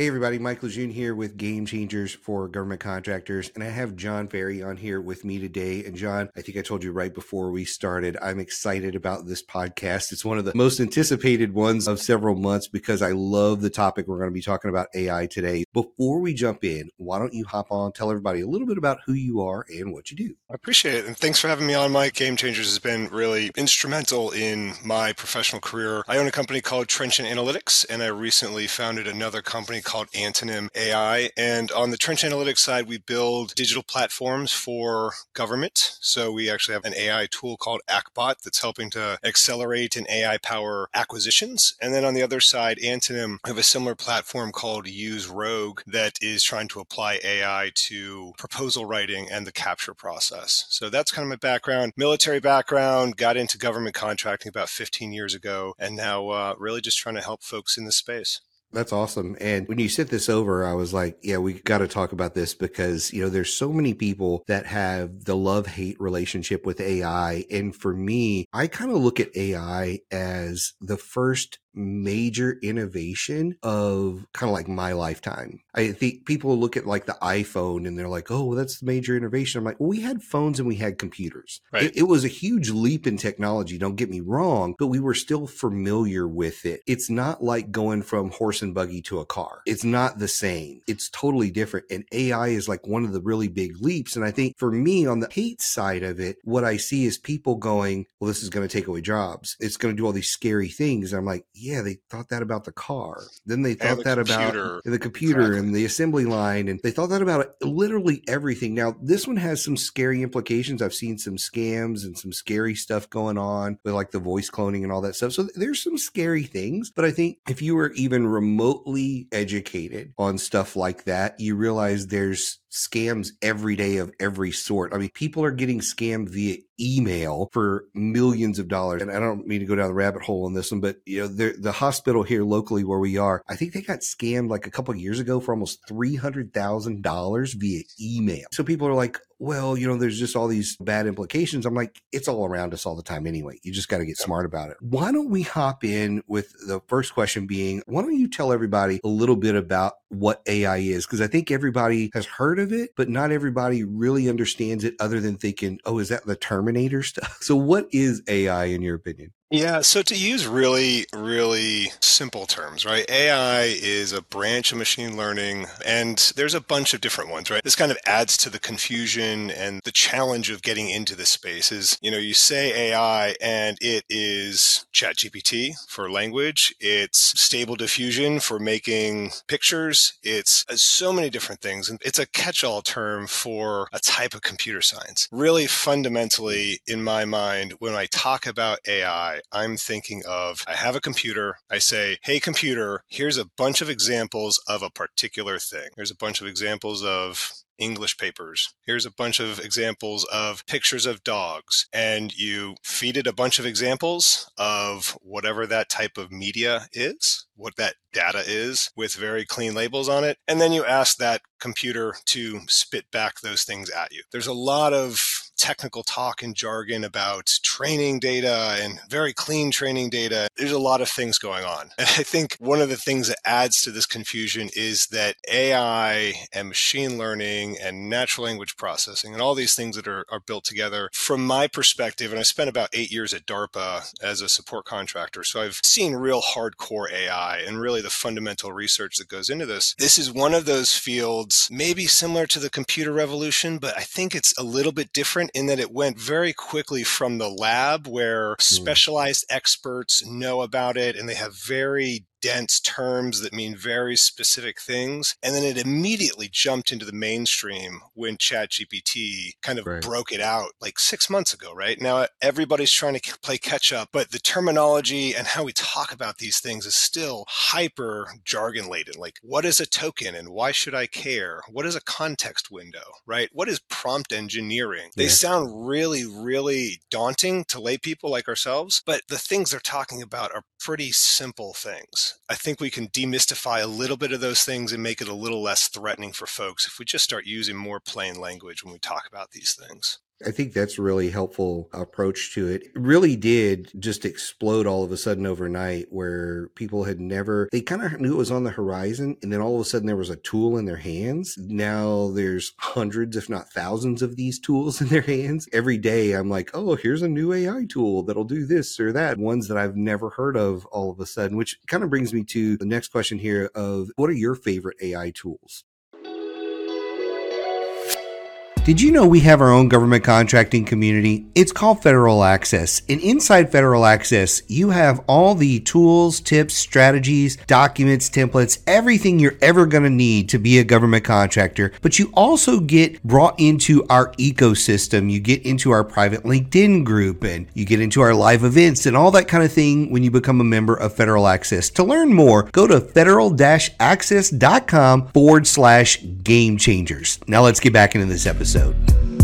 Hey everybody, Mike Lejeune here with Game Changers for Government Contractors, and I have John Ferry on here with me today. And John, I think I told you right before we started, I'm excited about this podcast. It's one of the most anticipated ones of several months because I love the topic we're going to be talking about AI today. Before we jump in, why don't you hop on, tell everybody a little bit about who you are and what you do? I appreciate it. And thanks for having me on, Mike. Game Changers has been really instrumental in my professional career. I own a company called Trenchant Analytics, and I recently founded another company called Antonym AI. And on the Trenchant Analytics side, we build digital platforms for government. So we actually have an AI tool called AcqBot that's helping to accelerate and AI power acquisitions. And then on the other side, Antonym, we have a similar platform called Use Rogue that is trying to apply AI to proposal writing and the capture process. So that's kind of my background, military background, got into government contracting about 15 years ago, and now uh, really just trying to help folks in the space. That's awesome. And when you sent this over, I was like, yeah, we got to talk about this because, you know, there's so many people that have the love hate relationship with AI. And for me, I kind of look at AI as the first major innovation of kind of like my lifetime. I think people look at like the iPhone and they're like, oh, that's the major innovation. I'm like, well, we had phones and we had computers. Right. It, it was a huge leap in technology. Don't get me wrong, but we were still familiar with it. It's not like going from horse and buggy to a car. It's not the same. It's totally different. And AI is like one of the really big leaps. And I think for me on the hate side of it, what I see is people going, well, this is going to take away jobs. It's going to do all these scary things. And I'm like, yeah, they thought that about the car. Then they thought the that computer. about the computer Exactly. and the assembly line. And they thought that about uh, literally everything. Now, this one has some scary implications. I've seen some scams and some scary stuff going on with like the voice cloning and all that stuff. So there's some scary things. But I think if you were even remotely educated on stuff like that, you realize there's scams every day of every sort. I mean, people are getting scammed via email for millions of dollars. And I don't mean to go down the rabbit hole on this one, but you know, the, the hospital here locally where we are, I think they got scammed like a couple of years ago for almost $300,000 via email. So people are like, well, you know, there's just all these bad implications. I'm like, it's all around us all the time anyway. You just got to get smart about it. Why don't we hop in with the first question being, why don't you tell everybody a little bit about what AI is? Because I think everybody has heard of it, but not everybody really understands it other than thinking, oh, is that the Terminator stuff? So what is AI in your opinion? Yeah, so to use really, really simple terms, right? AI is a branch of machine learning, and there's a bunch of different ones, right? This kind of adds to the confusion and the challenge of getting into this space is, you know, you say AI and it is ChatGPT for language, it's stable diffusion for making pictures, it's uh, so many different things. And it's a catch all term for a type of computer science. Really fundamentally, in my mind, when I talk about AI, I'm thinking of I have a computer. I say, hey, computer, here's a bunch of examples of a particular thing. There's a bunch of examples of English papers. Here's a bunch of examples of pictures of dogs. And you feed it a bunch of examples of whatever that type of media is, what that data is, with very clean labels on it. And then you ask that computer to spit back those things at you. There's a lot of technical talk and jargon about training data and very clean training data. There's a lot of things going on. And I think one of the things that adds to this confusion is that AI and machine learning and natural language processing and all these things that are, are built together, from my perspective, and I spent about eight years at DARPA as a support contractor. So I've seen real hardcore AI and really the fundamental research that goes into this. This is one of those fields, maybe similar to the computer revolution, but I think it's a little bit different in that it went very quickly from the lab where hmm. specialized experts know about it and they have very dense terms that mean very specific things. And then it immediately jumped into the mainstream when ChatGPT kind of Right. broke it out like six months ago, right? Now everybody's trying to play catch up, but the terminology and how we talk about these things is still hyper jargon laden. Like, what is a token and why should I care? What is a context window, right? What is prompt engineering? They Yeah. sound really, really daunting to lay people like ourselves, but the things they're talking about are pretty simple things. I think we can demystify a little bit of those things and make it a little less threatening for folks if we just start using more plain language when we talk about these things. I think that's a really helpful approach to it. It really did just explode all of a sudden overnight where people had never, they kind of knew it was on the horizon. And then all of a sudden there was a tool in their hands. Now there's hundreds, if not thousands of these tools in their hands. Every day I'm like, oh, here's a new AI tool that'll do this or that. Ones that I've never heard of all of a sudden, which kind of brings me to the next question here of what are your favorite AI tools? Did you know we have our own government contracting community? It's called Federal Access. And inside Federal Access, you have all the tools, tips, strategies, documents, templates, everything you're ever going to need to be a government contractor. But you also get brought into our ecosystem. You get into our private LinkedIn group and you get into our live events and all that kind of thing when you become a member of Federal Access. To learn more, go to federal access.com forward slash game changers. Now let's get back into this episode episode.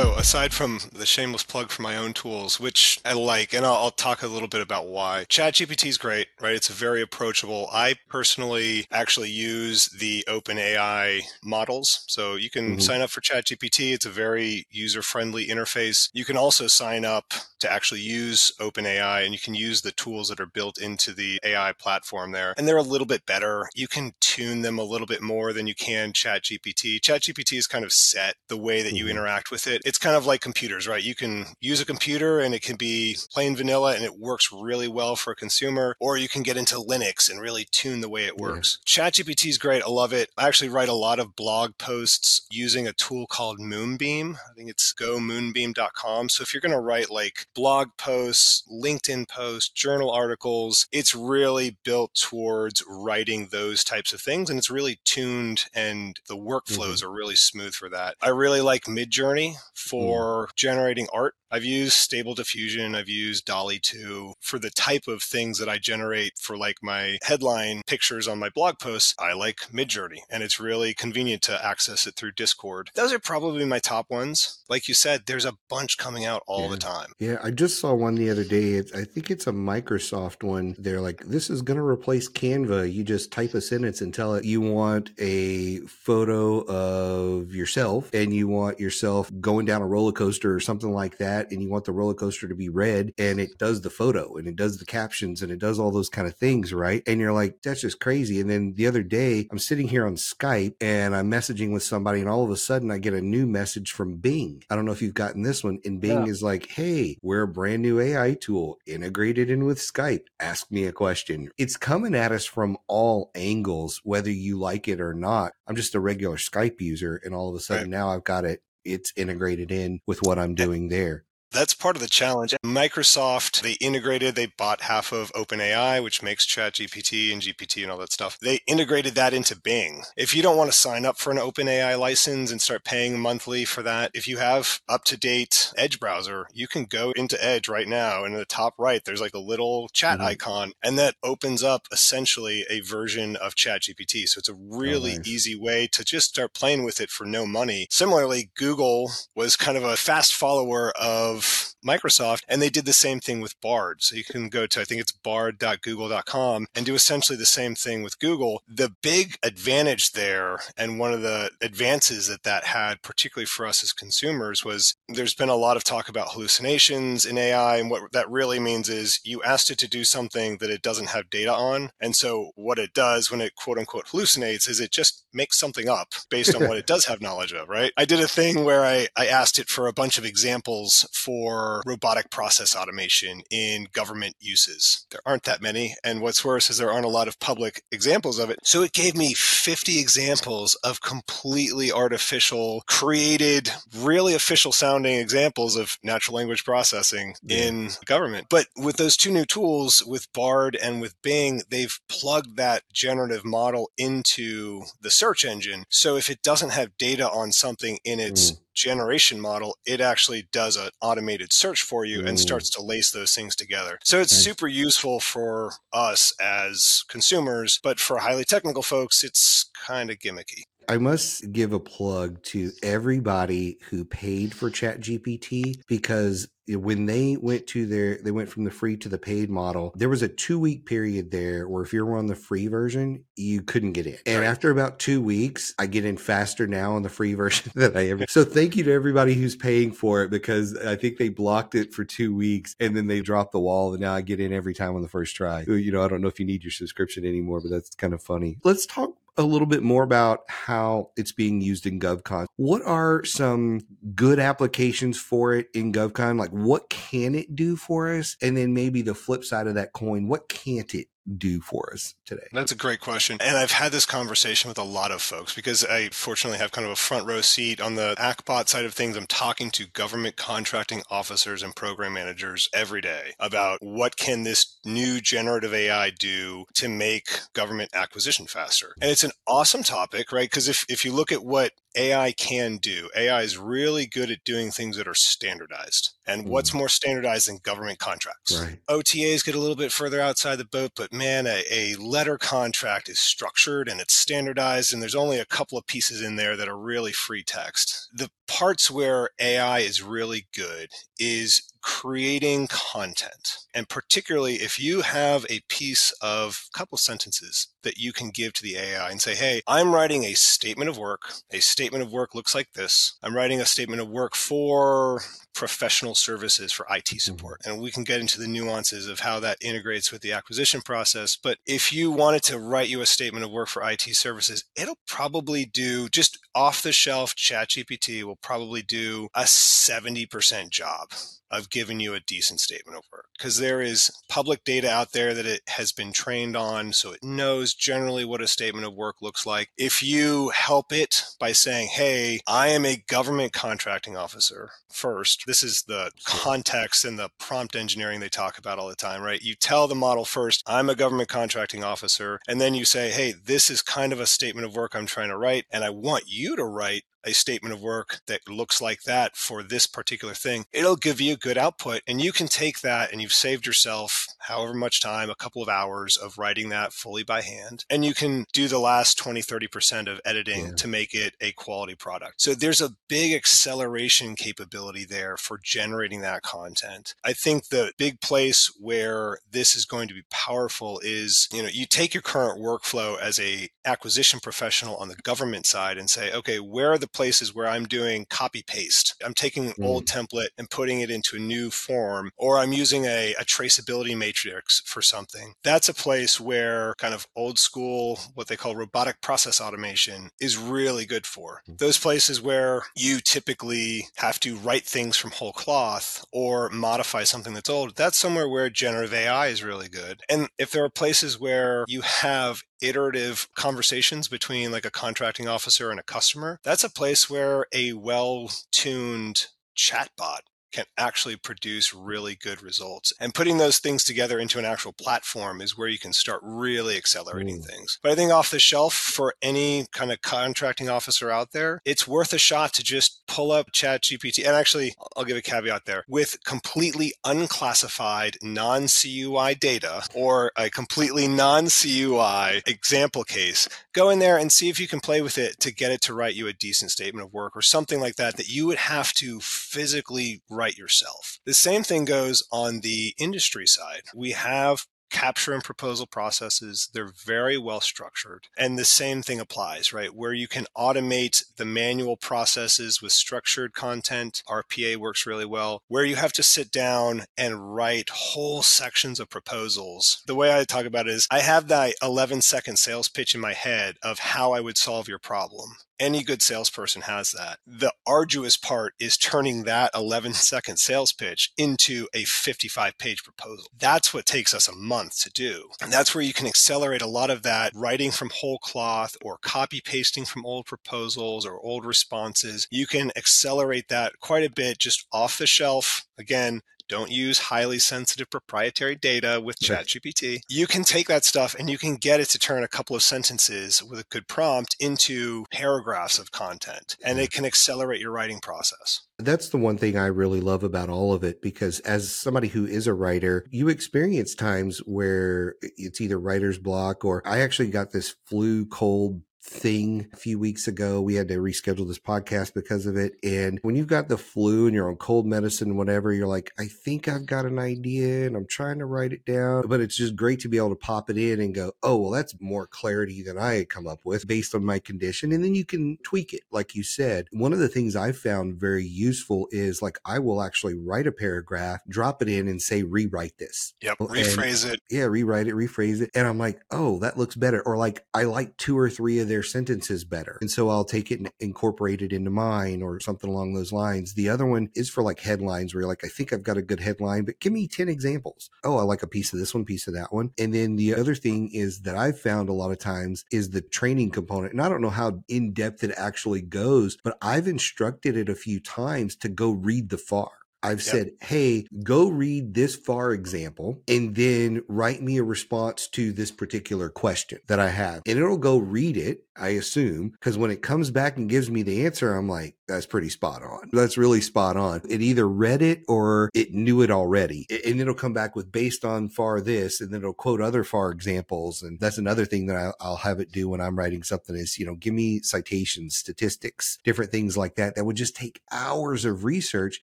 So, aside from the shameless plug for my own tools, which I like, and I'll, I'll, talk a little bit about why. ChatGPT is great, right? It's very approachable. I personally actually use the OpenAI models. So, you can mm-hmm. sign up for ChatGPT. It's a very user friendly interface. You can also sign up to actually use OpenAI, and you can use the tools that are built into the AI platform there. And they're a little bit better. You can tune them a little bit more than you can ChatGPT. ChatGPT is kind of set the way that mm-hmm. you interact with it it's kind of like computers, right? You can use a computer and it can be plain vanilla and it works really well for a consumer, or you can get into Linux and really tune the way it works. Yeah. ChatGPT is great. I love it. I actually write a lot of blog posts using a tool called Moonbeam. I think it's gomoonbeam.com. So if you're going to write like blog posts, LinkedIn posts, journal articles, it's really built towards writing those types of things and it's really tuned and the workflows mm-hmm. are really smooth for that. I really like Midjourney for mm. generating art. I've used Stable Diffusion, I've used DALL-E 2 for the type of things that I generate for like my headline pictures on my blog posts. I like Midjourney and it's really convenient to access it through Discord. Those are probably my top ones. Like you said, there's a bunch coming out all yeah. the time. Yeah, I just saw one the other day. It's, I think it's a Microsoft one. They're like, this is going to replace Canva. You just type a sentence and tell it you want a photo of yourself and you want yourself going down a roller coaster or something like that, and you want the roller coaster to be red, and it does the photo and it does the captions and it does all those kind of things, right? And you're like, that's just crazy. And then the other day, I'm sitting here on Skype and I'm messaging with somebody, and all of a sudden, I get a new message from Bing. I don't know if you've gotten this one. And Bing yeah. is like, hey, we're a brand new AI tool integrated in with Skype. Ask me a question. It's coming at us from all angles, whether you like it or not. I'm just a regular Skype user, and all of a sudden right. now I've got it it's integrated in with what I'm doing there. That's part of the challenge. Microsoft, they integrated, they bought half of OpenAI, which makes ChatGPT and GPT and all that stuff. They integrated that into Bing. If you don't want to sign up for an OpenAI license and start paying monthly for that, if you have up to date Edge browser, you can go into Edge right now. And in the top right, there's like a little chat mm-hmm. icon, and that opens up essentially a version of ChatGPT. So it's a really oh, nice. easy way to just start playing with it for no money. Similarly, Google was kind of a fast follower of of Microsoft, and they did the same thing with Bard. So you can go to, I think it's bard.google.com and do essentially the same thing with Google. The big advantage there, and one of the advances that that had, particularly for us as consumers, was there's been a lot of talk about hallucinations in AI. And what that really means is you asked it to do something that it doesn't have data on. And so what it does when it quote unquote hallucinates is it just makes something up based on what it does have knowledge of, right? I did a thing where I, I asked it for a bunch of examples for robotic process automation in government uses. There aren't that many. And what's worse is there aren't a lot of public examples of it. So it gave me 50 examples of completely artificial, created, really official sounding examples of natural language processing yeah. in government. But with those two new tools, with Bard and with Bing, they've plugged that generative model into the search engine. So if it doesn't have data on something in its mm generation model, it actually does an automated search for you and starts to lace those things together. So it's nice. super useful for us as consumers, but for highly technical folks, it's kind of gimmicky. I must give a plug to everybody who paid for ChatGPT because when they went to their they went from the free to the paid model there was a two week period there where if you were on the free version you couldn't get in and right. after about two weeks i get in faster now on the free version than i ever so thank you to everybody who's paying for it because i think they blocked it for two weeks and then they dropped the wall and now i get in every time on the first try you know i don't know if you need your subscription anymore but that's kind of funny let's talk a little bit more about how it's being used in GovCon. What are some good applications for it in GovCon? Like, what can it do for us? And then maybe the flip side of that coin, what can't it do for us today? That's a great question. And I've had this conversation with a lot of folks because I fortunately have kind of a front row seat on the AcqBot side of things. I'm talking to government contracting officers and program managers every day about what can this new generative AI do to make government acquisition faster. And it's an awesome topic, right? Because if, if you look at what AI can do. AI is really good at doing things that are standardized. And mm. what's more standardized than government contracts? Right. OTAs get a little bit further outside the boat, but man, a, a, letter contract is structured and it's standardized, and there's only a couple of pieces in there that are really free text. The parts where AI is really good is creating content. And particularly if you have a piece of a couple sentences that you can give to the AI and say, Hey, I'm writing a statement of work. A statement of work looks like this. I'm writing a statement of work for professional services for IT mm-hmm. support. And we can get into the nuances of how that integrates with the acquisition process. But if you wanted to write you a statement of work for IT services, it'll probably do just off the shelf ChatGPT will probably do a 70% job of giving you a decent statement of work because there is public data out there that it has been trained on so it knows generally what a statement of work looks like. If you help it by saying hey i am a government contracting officer first this is the context and the prompt engineering they talk about all the time right? You tell the model first i'm a government contracting officer and then you say hey this is kind of a statement of work i'm trying to write and i want you to write a statement of work that looks like that for this particular thing, it'll give you a good output. And you can take that and you've saved yourself however much time, a couple of hours of writing that fully by hand. And you can do the last 20, 30% of editing yeah. to make it a quality product. So there's a big acceleration capability there for generating that content. I think the big place where this is going to be powerful is, you know, you take your current workflow as a acquisition professional on the government side and say, okay, where are the places where I'm doing copy paste. I'm taking an mm. old template and putting it into a new form, or I'm using a, a traceability matrix for something. That's a place where kind of old school, what they call robotic process automation is really good for. Mm. Those places where you typically have to write things from whole cloth or modify something that's old, that's somewhere where generative AI is really good. And if there are places where you have iterative conversations between like a contracting officer and a customer, that's a place where a well tuned chatbot can actually produce really good results. And putting those things together into an actual platform is where you can start really accelerating mm. things. But I think off the shelf for any kind of contracting officer out there, it's worth a shot to just pull up Chat GPT. And actually, I'll give a caveat there with completely unclassified non CUI data or a completely non CUI example case, go in there and see if you can play with it to get it to write you a decent statement of work or something like that that you would have to physically write yourself. The same thing goes on the industry side. We have capture and proposal processes. They're very well structured. And the same thing applies, right? Where you can automate the manual processes with structured content. RPA works really well. Where you have to sit down and write whole sections of proposals. The way I talk about it is I have that 11 second sales pitch in my head of how I would solve your problem. Any good salesperson has that. The arduous part is turning that 11 second sales pitch into a 55 page proposal. That's what takes us a month to do. And that's where you can accelerate a lot of that writing from whole cloth or copy pasting from old proposals or old responses. You can accelerate that quite a bit just off the shelf. Again, don't use highly sensitive proprietary data with ChatGPT. You can take that stuff and you can get it to turn a couple of sentences with a good prompt into paragraphs of content, and mm-hmm. it can accelerate your writing process. That's the one thing I really love about all of it because as somebody who is a writer, you experience times where it's either writer's block or I actually got this flu cold thing a few weeks ago. We had to reschedule this podcast because of it. And when you've got the flu and you're on cold medicine, whatever, you're like, I think I've got an idea and I'm trying to write it down. But it's just great to be able to pop it in and go, oh, well, that's more clarity than I had come up with based on my condition. And then you can tweak it, like you said. One of the things I've found very useful is like I will actually write a paragraph, drop it in, and say, rewrite this. Yep. And- Rephrase it. yeah, rewrite it, rephrase it. And I'm like, oh, that looks better. Or like, I like two or three of their sentences better. And so I'll take it and incorporate it into mine or something along those lines. The other one is for like headlines where you're like, I think I've got a good headline, but give me 10 examples. Oh, I like a piece of this one, piece of that one. And then the other thing is that I've found a lot of times is the training component. And I don't know how in depth it actually goes, but I've instructed it a few times to go read the FAR. I've Yep. said, hey, go read this FAR example and then write me a response to this particular question that I have. And it'll go read it, I assume, because when it comes back and gives me the answer, I'm like, that's pretty spot on. That's really spot on. It either read it or it knew it already. And it'll come back with based on FAR this, and then it'll quote other FAR examples. And that's another thing that I'll have it do when I'm writing something is, you know, give me citations, statistics, different things like that. That would just take hours of research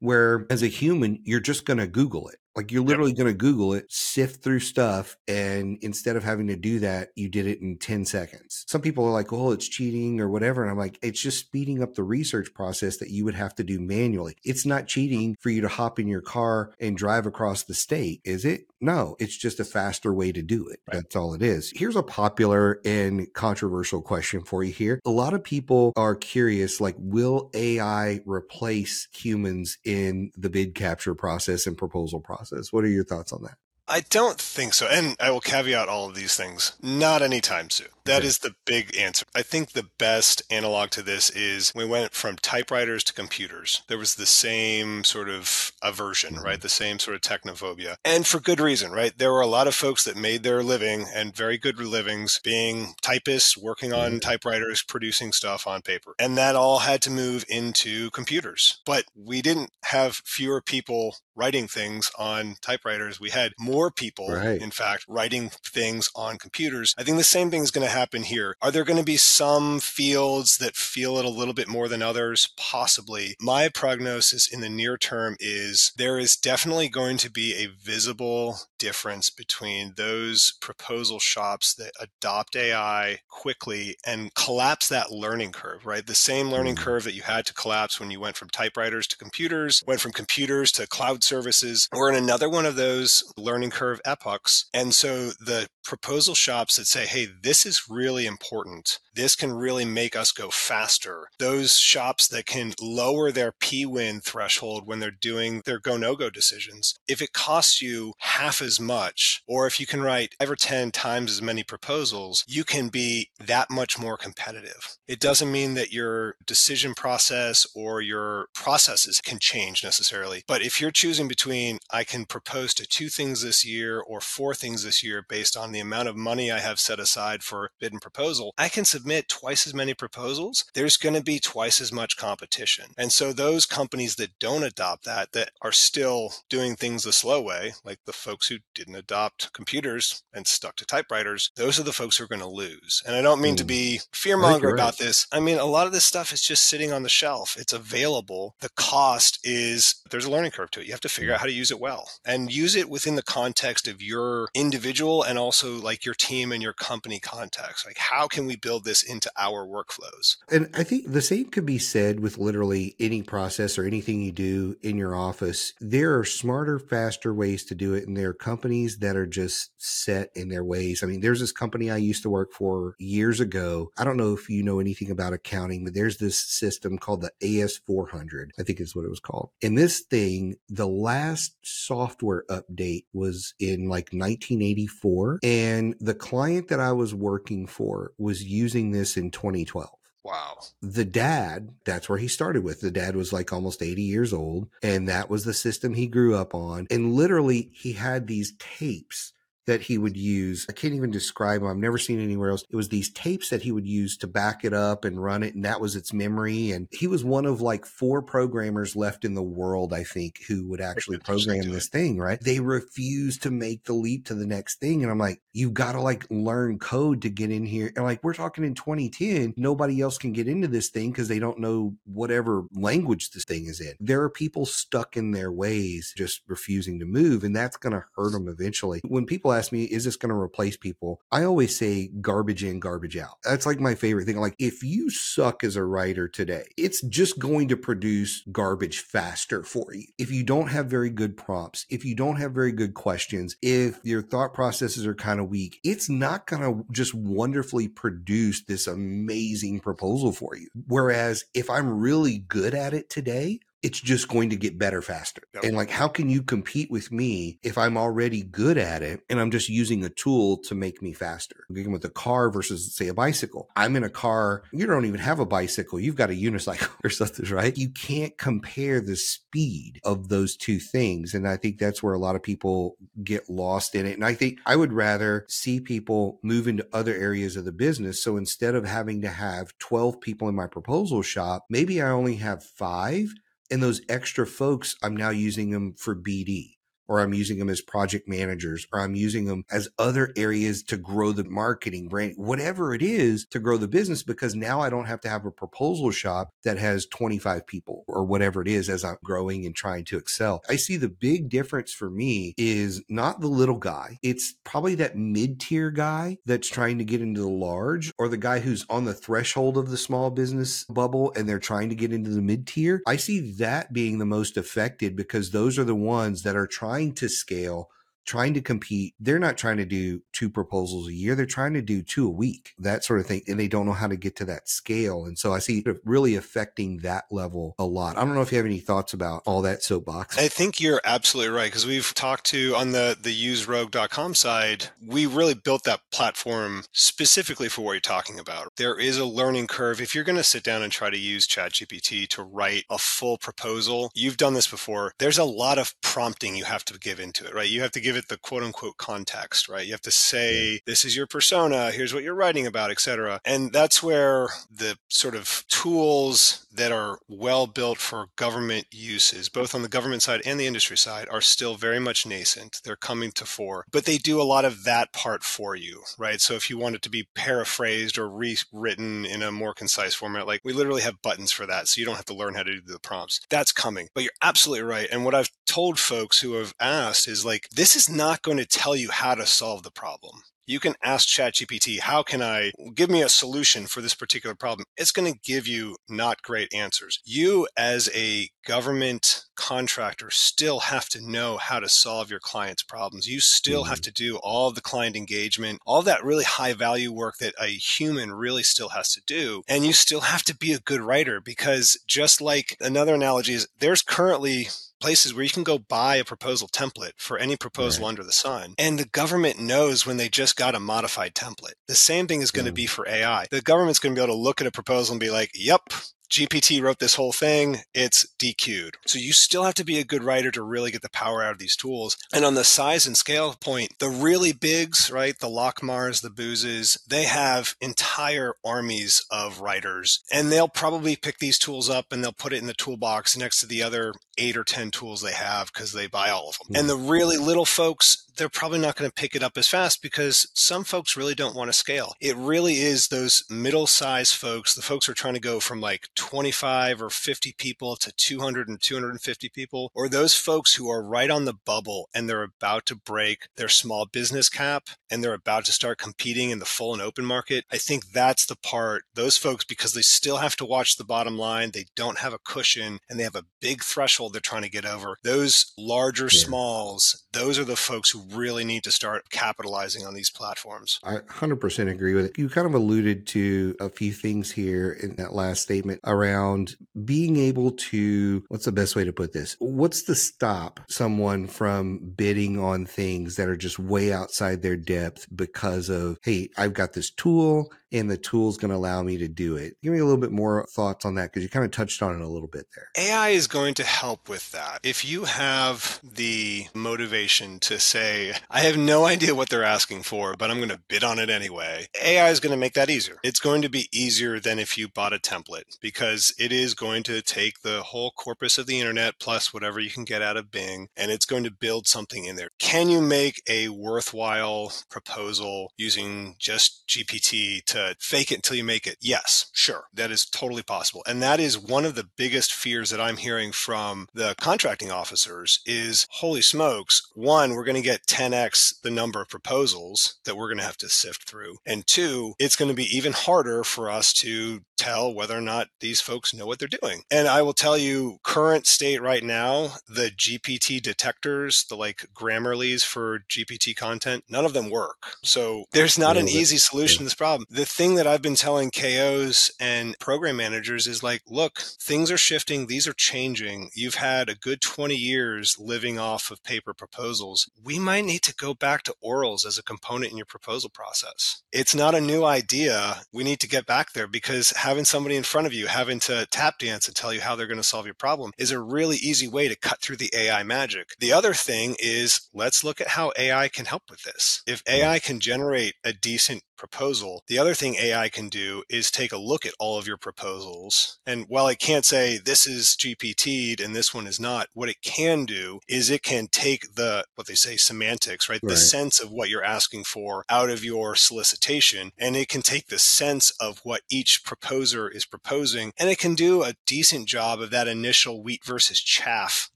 where as a human, you're just going to Google it. Like you're literally going to Google it, sift through stuff. And instead of having to do that, you did it in 10 seconds. Some people are like, oh, it's cheating or whatever. And I'm like, it's just speeding up the research process that you would have to do manually. It's not cheating for you to hop in your car and drive across the state, is it? No, it's just a faster way to do it. Right. That's all it is. Here's a popular and controversial question for you here. A lot of people are curious like, will AI replace humans in the bid capture process and proposal process? What are your thoughts on that? I don't think so. And I will caveat all of these things. Not anytime soon. That is the big answer. I think the best analog to this is we went from typewriters to computers. There was the same sort of aversion, Mhm. right? The same sort of technophobia. And for good reason, right? There were a lot of folks that made their living and very good livings being typists, working on Mhm. typewriters, producing stuff on paper. And that all had to move into computers. But we didn't have fewer people writing things on typewriters. We had more people, Right. in fact, writing things on computers. I think the same thing is going to happen here. Are there going to be some fields that feel it a little bit more than others? Possibly. My prognosis in the near term is there is definitely going to be a visible difference between those proposal shops that adopt AI quickly and collapse that learning curve, right? The same learning Mm. curve that you had to collapse when you went from typewriters to computers, went from computers to cloud services. We're in another one of those learning curve epochs. And so the proposal shops that say, hey, this is really important. This can really make us go faster. Those shops that can lower their P win threshold when they're doing their go no go decisions. If it costs you half as much, or if you can write ever 10 times as many proposals, you can be that much more competitive. It doesn't mean that your decision process or your processes can change necessarily. But if you're choosing between, I can propose to two things this year or four things this year based on the amount of money I have set aside for bid and proposal, I can submit twice as many proposals. There's going to be twice as much competition. And so those companies that don't adopt that, that are still doing things the slow way, like the folks who didn't adopt computers and stuck to typewriters, those are the folks who are going to lose. And I don't mean to Hmm. be fear monger you're right. about this. I mean, a lot of this stuff is just sitting on the shelf. It's available. The cost is there's a learning curve to it. You have to figure out how to use it well and use it within the context of your individual and also like your team and your company context. Like, how can we build this into our workflows? And I think the same could be said with literally any process or anything you do in your office. There are smarter, faster ways to do it. And there are companies that are just set in their ways. I mean, there's this company I used to work for years ago. I don't know if you know anything about accounting, but there's this system called the AS400, I think is what it was called. And this thing, the last software update was in like 1984. And the client that I was working for was using this in 2012 Wow. the dad, that's where he started with. The dad was like almost 80 years old, and that was the system he grew up on. And literally, he had these tapes that he would use. I can't even describe them. I've never seen anywhere else. It was these tapes that he would use to back it up and run it, and that was its memory. And he was one of like four programmers left in the world, I think, who would actually program this thing, right? They refused to make the leap to the next thing. And I'm like, you've got to like learn code to get in here. And like, we're talking in 2010, nobody else can get into this thing because they don't know whatever language this thing is in. There are people stuck in their ways, just refusing to move. And that's going to hurt them eventually. When people ask me, is this going to replace people? I always say garbage in, garbage out. That's like my favorite thing. Like, if you suck as a writer today, it's just going to produce garbage faster for you. If you don't have very good prompts, if you don't have very good questions, if your thought processes are kind of weak, it's not going to just wonderfully produce this amazing proposal for you. Whereas if I'm really good at it today, it's just going to get better faster. Yep. And like, how can you compete with me if I'm already good at it and I'm just using a tool to make me faster? Again, with a car versus, say, a bicycle. I'm in a car. You don't even have a bicycle. You've got a unicycle or something, right? You can't compare the speed of those two things. And I think that's where a lot of people get lost in it. And I think I would rather see people move into other areas of the business. So instead of having to have 12 people in my proposal shop, maybe I only have five and those extra folks, I'm now using them for BD or I'm using them as project managers, or I'm using them as other areas to grow the marketing brand, whatever it is to grow the business, because now I don't have to have a proposal shop that has 25 people or whatever it is as I'm growing and trying to excel. I see the big difference for me is not the little guy. It's probably that mid tier guy that's trying to get into the large or the guy who's on the threshold of the small business bubble and they're trying to get into the mid tier. I see that being the most affected because those are the ones that are trying trying to scale trying to compete. They're not trying to do two proposals a year. They're trying to do two a week, that sort of thing. And they don't know how to get to that scale. And so I see it really affecting that level a lot. I don't know if you have any thoughts about all that soapbox. I think you're absolutely right. Cause we've talked to on the, the userogue.com side, we really built that platform specifically for what you're talking about. There is a learning curve. If you're going to sit down and try to use ChatGPT to write a full proposal, you've done this before. There's a lot of prompting you have to give into it, right? You have to give give it the quote unquote context, right? You have to say, this is your persona, here's what you're writing about, etc. And that's where the sort of tools that are well built for government uses, both on the government side and the industry side, are still very much nascent. They're coming to fore, but they do a lot of that part for you, right? So if you want it to be paraphrased or rewritten in a more concise format, like we literally have buttons for that. So you don't have to learn how to do the prompts. That's coming. But you're absolutely right. And what I've told folks who have asked is like, this is not going to tell you how to solve the problem you can ask ChatGPT, how can I give me a solution for this particular problem? It's going to give you not great answers. You, as a government contractor, still have to know how to solve your client's problems. You still mm-hmm. have to do all the client engagement, all that really high value work that a human really still has to do. And you still have to be a good writer because just like another analogy is there's currently places where you can go buy a proposal template for any proposal right. under the sun. And the government knows when they just got a modified template. The same thing is going to mm. be for AI. The government's going to be able to look at a proposal and be like, yep, GPT wrote this whole thing, it's DQ'd. So you still have to be a good writer to really get the power out of these tools. And on the size and scale point, the really bigs, right, the Lockmars, the Boozes, they have entire armies of writers. And they'll probably pick these tools up and they'll put it in the toolbox next to the other eight or 10 tools they have because they buy all of them. And hmm. the really little folks, they're probably not going to pick it up as fast because some folks really don't want to scale. It really is those middle sized folks, the folks who are trying to go from like 25 or 50 people to 200 and 250 people, or those folks who are right on the bubble and they're about to break their small business cap and they're about to start competing in the full and open market. I think that's the part, those folks, because they still have to watch the bottom line, they don't have a cushion and they have a big threshold they're trying to get over. Those larger yeah. smalls, those are the folks who really need to start capitalizing on these platforms. I 100% agree with it. You kind of alluded to a few things here in that last statement around being able to, what's the best way to put this? What's to stop someone from bidding on things that are just way outside their depth because of, hey, I've got this tool and the tool's going to allow me to do it. Give me a little bit more thoughts on that because you kind of touched on it a little bit there. AI is going to help with that. If you have the motivation to say, I have no idea what they're asking for, but I'm going to bid on it anyway, AI is going to make that easier. It's going to be easier than if you bought a template because it is going to take the whole corpus of the internet plus whatever you can get out of Bing and it's going to build something in there. Can you make a worthwhile proposal using just GPT to fake it until you make it? Yes, sure. That is totally possible. And that is one of the biggest fears that I'm hearing from the contracting officers is holy smokes, one, we're going to get 10x the number of proposals that we're going to have to sift through. And two, it's going to be even harder for us to tell whether or not these folks know what they're doing. And I will tell you, current state right now, the GPT detectors, the like Grammarly's for GPT content, none of them work. So there's not an easy solution to this problem. The thing that I've been telling KOs and program managers is like, look, things are shifting, these are changing. You've had a good 20 years living off of paper proposals. We might need to go back to orals as a component in your proposal process. It's not a new idea. We need to get back there because having somebody in front of you having to tap dance and tell you how they're going to solve your problem is a really easy way to cut through the AI magic. The other thing is let's look at how AI can help with this. If AI mm-hmm. can generate a decent proposal. The other thing AI can do is take a look at all of your proposals. And while it can't say this is GPT'd and this one is not, what it can do is it can take the, what they say, semantics, right? right? The sense of what you're asking for out of your solicitation. And it can take the sense of what each proposer is proposing. And it can do a decent job of that initial wheat versus chaff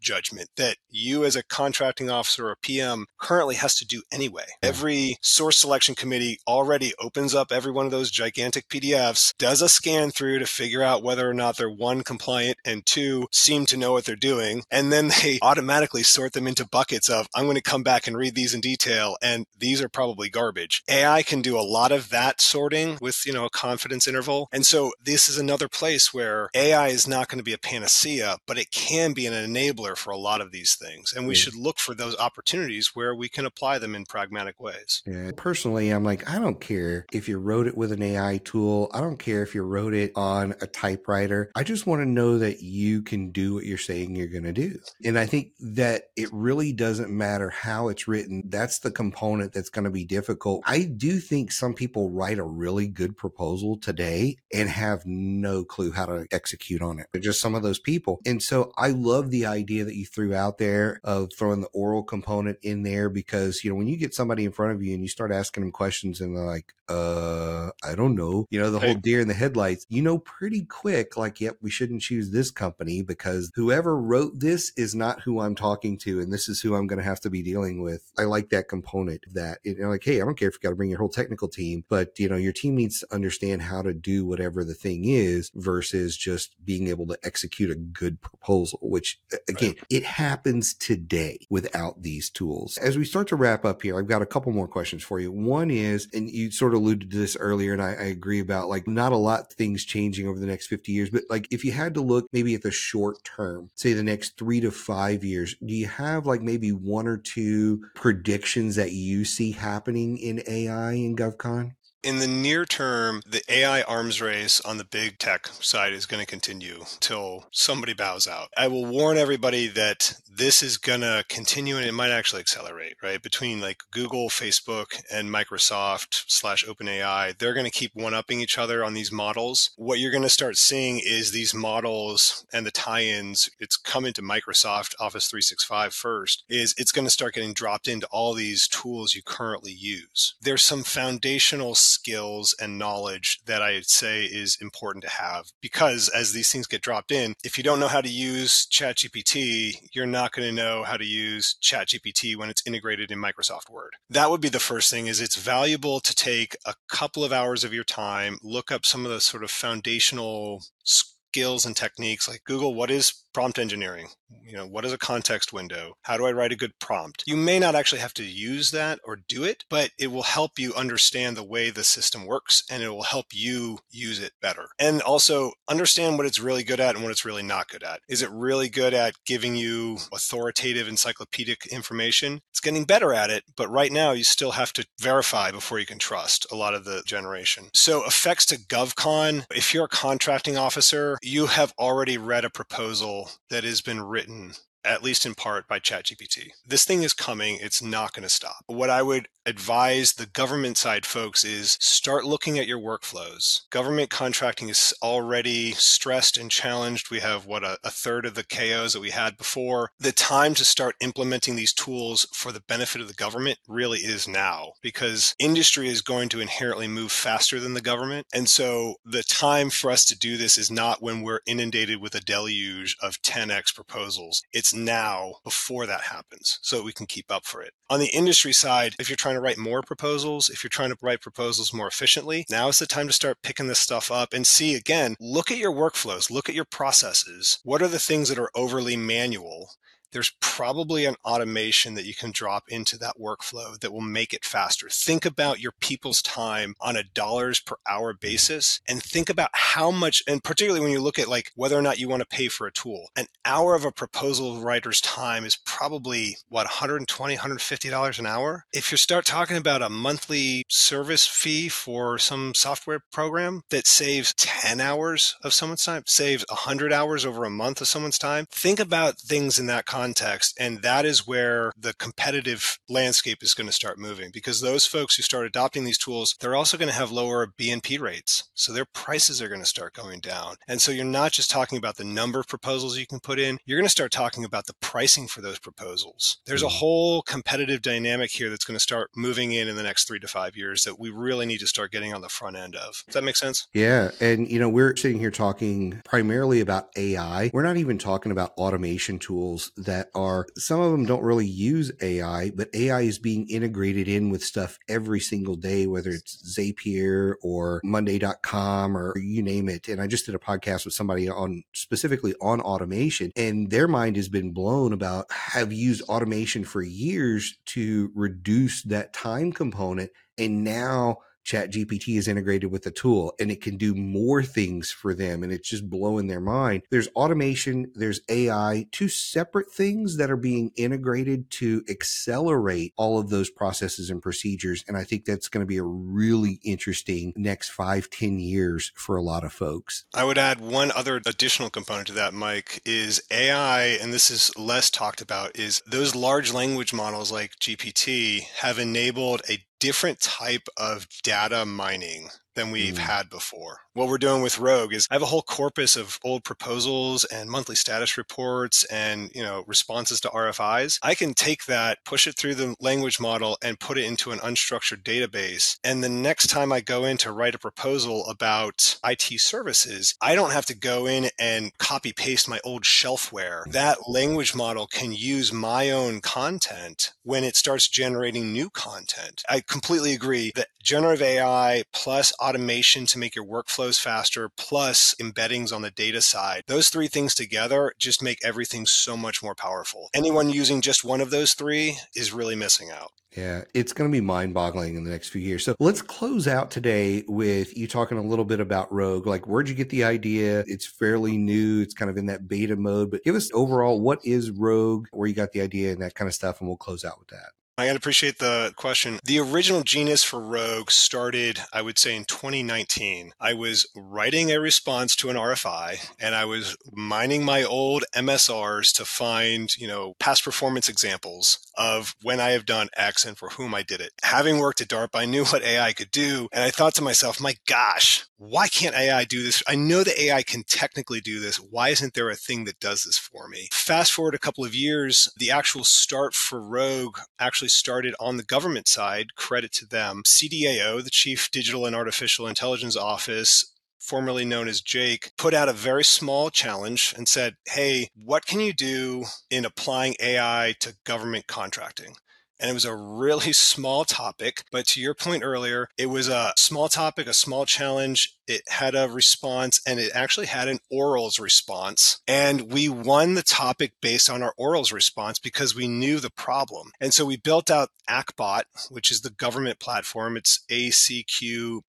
judgment that you as a contracting officer or PM currently has to do anyway. Every source selection committee already opens up every one of those gigantic PDFs, does a scan through to figure out whether or not they're one, compliant, and two, seem to know what they're doing. And then they automatically sort them into buckets of, I'm going to come back and read these in detail, and these are probably garbage. AI can do a lot of that sorting with, you know, a confidence interval. And so this is another place where AI is not going to be a panacea, but it can be an enabler for a lot of these things. And we yeah. should look for those opportunities where we can apply them in pragmatic ways. Yeah, personally, I'm like, I don't care if you wrote it with an AI tool. I don't care if you wrote it on a typewriter. I just want to know that you can do what you're saying you're going to do. And I think that it really doesn't matter how it's written. That's the component that's going to be difficult. I do think some people write a really good proposal today and have no clue how to execute on it. They're just some of those people. And so I love the idea that you threw out there of throwing the oral component in there because, you know, when you get somebody in front of you and you start asking them questions and they're like, like uh, I don't know, you know, the whole deer in the headlights, you know, pretty quick, like, yep, we shouldn't choose this company because whoever wrote this is not who I'm talking to. And this is who I'm going to have to be dealing with. I like that component that, you know, like, hey, I don't care if you got to bring your whole technical team, but, you know, your team needs to understand how to do whatever the thing is versus just being able to execute a good proposal, which again, right. it happens today without these tools. As we start to wrap up here, I've got a couple more questions for you. One is, and you sort of alluded to this earlier, and I, I, agree about like not a lot things changing over the next 50 years, but like if you had to look maybe at the short term, say the next three to five years, do you have like maybe one or two predictions that you see happening in AI in GovCon? In the near term, the AI arms race on the big tech side is going to continue till somebody bows out. I will warn everybody that this is going to continue and it might actually accelerate, right? Between like Google, Facebook, and Microsoft slash OpenAI, they're going to keep one upping each other on these models. What you're going to start seeing is these models and the tie ins, it's come into Microsoft Office 365 first, is it's going to start getting dropped into all these tools you currently use. There's some foundational skills and knowledge that I'd say is important to have because as these things get dropped in, if you don't know how to use ChatGPT, you're not going to know how to use ChatGPT when it's integrated in Microsoft Word. That would be the first thing is it's valuable to take a couple of hours of your time, look up some of the sort of foundational skills and techniques like Google, what is prompt engineering? You know, what is a context window? How do I write a good prompt? You may not actually have to use that or do it, but it will help you understand the way the system works and it will help you use it better. And also understand what it's really good at and what it's really not good at. Is it really good at giving you authoritative encyclopedic information? It's getting better at it, but right now you still have to verify before you can trust a lot of the generation. So effects to GovCon, if you're a contracting officer, you have already read a proposal that has been written at least in part by ChatGPT. This thing is coming, it's not going to stop. What I would advise the government side folks is start looking at your workflows. Government contracting is already stressed and challenged. We have what a, a, third of the KOs that we had before. The time to start implementing these tools for the benefit of the government really is now because industry is going to inherently move faster than the government. And so the time for us to do this is not when we're inundated with a deluge of 10x proposals. It's now before that happens so we can keep up for it. On the industry side, if you're trying to write more proposals, if you're trying to write proposals more efficiently, now is the time to start picking this stuff up and see again, look at your workflows, look at your processes. What are the things that are overly manual? There's probably an automation that you can drop into that workflow that will make it faster. Think about your people's time on a dollars per hour basis and think about how much, and particularly when you look at like whether or not you want to pay for a tool, an hour of a proposal writer's time is probably what, $120, 150 dollars an hour. If you start talking about a monthly service fee for some software program that saves 10 hours of someone's time, saves 100 hours over a month of someone's time, think about things in that context context. And that is where the competitive landscape is going to start moving because those folks who start adopting these tools, they're also going to have lower B&P rates. So their prices are going to start going down. And so you're not just talking about the number of proposals you can put in, you're going to start talking about the pricing for those proposals. There's a mm. whole competitive dynamic here that's going to start moving in in the next three to five years that we really need to start getting on the front end of. Does that make sense? Yeah. And, you know, we're sitting here talking primarily about AI. We're not even talking about automation tools that are some of them don't really use AI, but AI is being integrated in with stuff every single day, whether it's Zapier or Monday.com or you name it. And I just did a podcast with somebody on specifically on automation, and their mind has been blown about have used automation for years to reduce that time component. And now chat gpt is integrated with the tool and it can do more things for them and it's just blowing their mind. There's automation there's ai two separate things that are being integrated to accelerate all of those processes and procedures and i think that's going to be a really interesting next five ten years for a lot of folks. I would add one other additional component to that mike is ai and this is less talked about is those large language models like gpt have enabled a different type of data mining than we've mm. had before. What we're doing with Rogue is I have a whole corpus of old proposals and monthly status reports and, you know, responses to RFIs. I can take that, push it through the language model and put it into an unstructured database. And the next time I go in to write a proposal about IT services, I don't have to go in and copy paste my old shelfware. That language model can use my own content when it starts generating new content. I completely agree that generative AI plus automation to make your workflows faster, plus embeddings on the data side. Those three things together just make everything so much more powerful. Anyone using just one of those three is really missing out. Yeah, it's going to be mind boggling in the next few years. So let's close out today with you talking a little bit about Rogue. Like, where'd you get the idea? It's fairly new, it's kind of in that beta mode, but give us overall what is Rogue, where you got the idea and that kind of stuff, and we'll close out with that. I appreciate the question. The original genius for Rogue started, I would say, in 2019. I was writing a response to an RFI and I was mining my old MSRs to find, you know, past performance examples of when I have done X and for whom I did it. Having worked at DARPA, I knew what AI could do. And I thought to myself, my gosh, why can't AI do this? I know that AI can technically do this. Why isn't there a thing that does this for me? Fast forward a couple of years, the actual start for Rogue actually started on the government side, credit to them. CDAO, the Chief Digital and Artificial Intelligence Office, formerly known as JAIC, put out a very small challenge and said, Hey, what can you do in applying AI to government contracting? And it was a really small topic. But to your point earlier, it was a small topic, a small challenge. It had a response and it actually had an orals response. And we won the topic based on our orals response because we knew the problem. And so we built out AcqBot, which is the government platform. It's acqbot.com.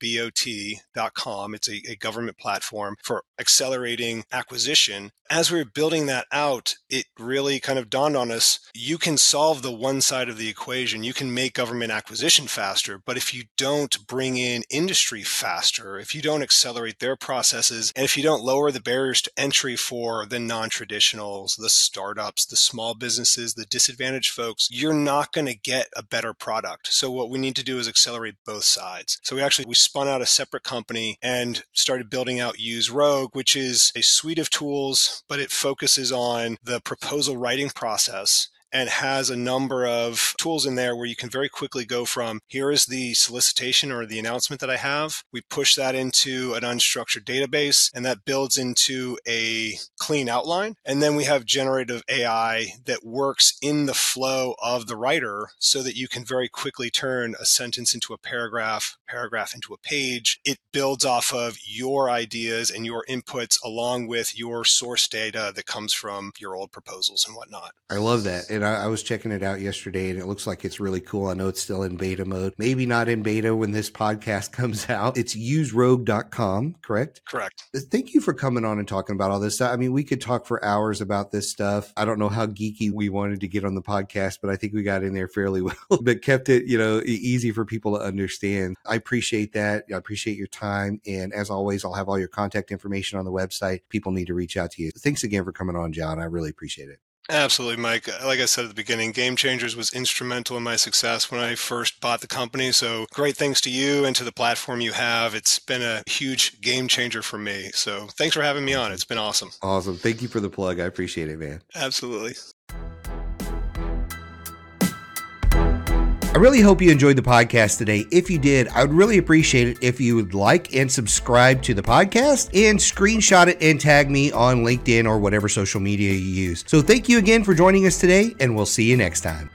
It's a, a government platform for accelerating acquisition. As we were building that out, it really kind of dawned on us you can solve the one side of the equation. You can make government acquisition faster. But if you don't bring in industry faster, if you don't accelerate their processes, and if you don't lower the barriers to entry for the non traditionals, the startups, the small businesses, the disadvantaged folks, you're not going to get a better product. So what we need to do is accelerate both sides. So we actually we spun out a separate company and started building out Use Rogue, which is a suite of tools, but it focuses on the proposal writing process and has a number of tools in there where you can very quickly go from here is the solicitation or the announcement that I have. We push that into an unstructured database and that builds into a clean outline. And then we have generative AI that works in the flow of the writer so that you can very quickly turn a sentence into a paragraph, paragraph into a page. It builds off of your ideas and your inputs along with your source data that comes from your old proposals and whatnot. I love that. And I, I, was checking it out yesterday and it looks like it's really cool. I know it's still in beta mode. Maybe not in beta when this podcast comes out. It's userogue.com, correct? Correct. Uh, thank you for coming on and talking about all this stuff. I mean, we could talk for hours about this stuff. I don't know how geeky we wanted to get on the podcast, but I think we got in there fairly well, but kept it, you know, easy for people to understand. I appreciate that. I appreciate your time. And as always, I'll have all your contact information on the website. People need to reach out to you. Thanks again for coming on, John. I really appreciate it. Absolutely, Mike. Uh, like I said at the beginning, Game Changers was instrumental in my success when I first bought the company. So great thanks to you and to the platform you have. It's been a huge game changer for me. So thanks for having me on. It's been awesome. Awesome. Thank you for the plug. I appreciate it, man. Absolutely. I really hope you enjoyed the podcast today. If you did, I would really appreciate it if you would like and subscribe to the podcast and screenshot it and tag me on LinkedIn or whatever social media you use. So thank you again for joining us today, and we'll see you next time.